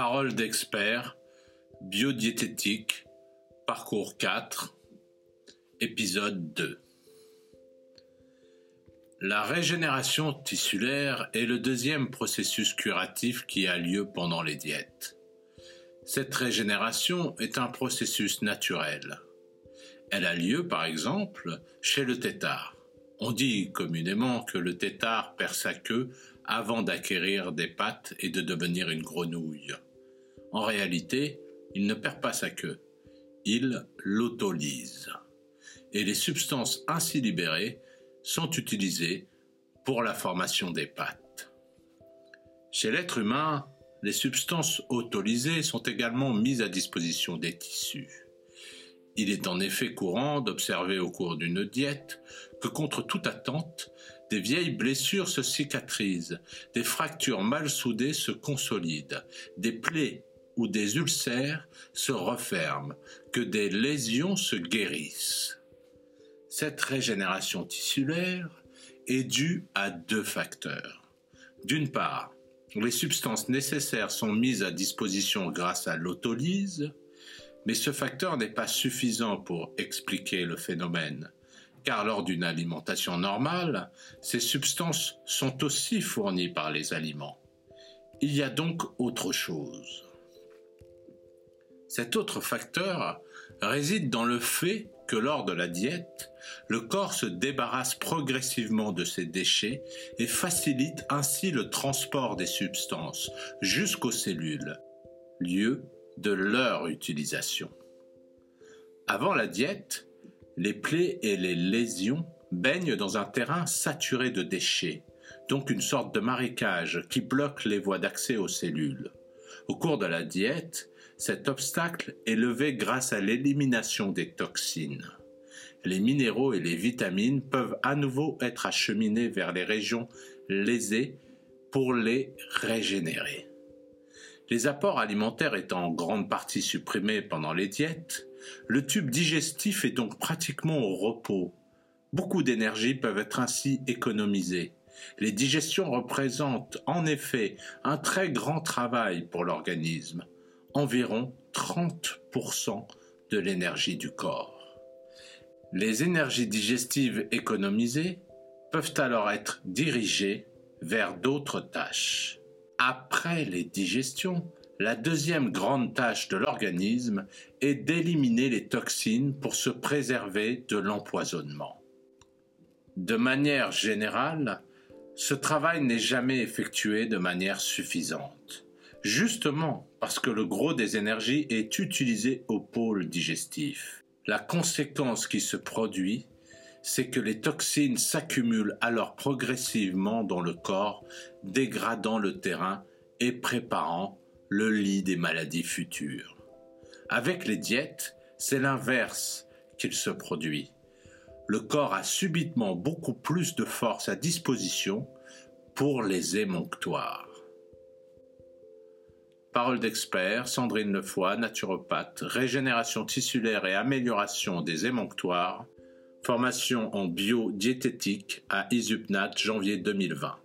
Parole d'expert, biodiététique, parcours 4, épisode 2. La régénération tissulaire est le deuxième processus curatif qui a lieu pendant les diètes. Cette régénération est un processus naturel. Elle a lieu, par exemple, chez le tétard. On dit communément que le tétard perd sa queue avant d'acquérir des pattes et de devenir une grenouille. En réalité, il ne perd pas sa queue, il l'autolyse. Et les substances ainsi libérées sont utilisées pour la formation des pattes. Chez l'être humain, les substances autolysées sont également mises à disposition des tissus. Il est en effet courant d'observer au cours d'une diète que contre toute attente, des vieilles blessures se cicatrisent, des fractures mal soudées se consolident, des plaies ou des ulcères se referment, que des lésions se guérissent. Cette régénération tissulaire est due à deux facteurs. D'une part, les substances nécessaires sont mises à disposition grâce à l'autolyse, mais ce facteur n'est pas suffisant pour expliquer le phénomène, car lors d'une alimentation normale, ces substances sont aussi fournies par les aliments. Il y a donc autre chose. Cet autre facteur réside dans le fait que lors de la diète, le corps se débarrasse progressivement de ses déchets et facilite ainsi le transport des substances jusqu'aux cellules, lieu de leur utilisation. Avant la diète, les plaies et les lésions baignent dans un terrain saturé de déchets, donc une sorte de marécage qui bloque les voies d'accès aux cellules. Au cours de la diète, cet obstacle est levé grâce à l'élimination des toxines. Les minéraux et les vitamines peuvent à nouveau être acheminés vers les régions lésées pour les régénérer. Les apports alimentaires étant en grande partie supprimés pendant les diètes, le tube digestif est donc pratiquement au repos. Beaucoup d'énergie peuvent être ainsi économisées. Les digestions représentent en effet un très grand travail pour l'organisme environ 30% de l'énergie du corps. Les énergies digestives économisées peuvent alors être dirigées vers d'autres tâches. Après les digestions, la deuxième grande tâche de l'organisme est d'éliminer les toxines pour se préserver de l'empoisonnement. De manière générale, ce travail n'est jamais effectué de manière suffisante justement parce que le gros des énergies est utilisé au pôle digestif. La conséquence qui se produit, c'est que les toxines s'accumulent alors progressivement dans le corps, dégradant le terrain et préparant le lit des maladies futures. Avec les diètes, c'est l'inverse qu'il se produit. Le corps a subitement beaucoup plus de force à disposition pour les émonctoires. Parole d'expert, Sandrine Lefoy, naturopathe, régénération tissulaire et amélioration des émonctoires, formation en biodiététique à Isupnat, janvier 2020.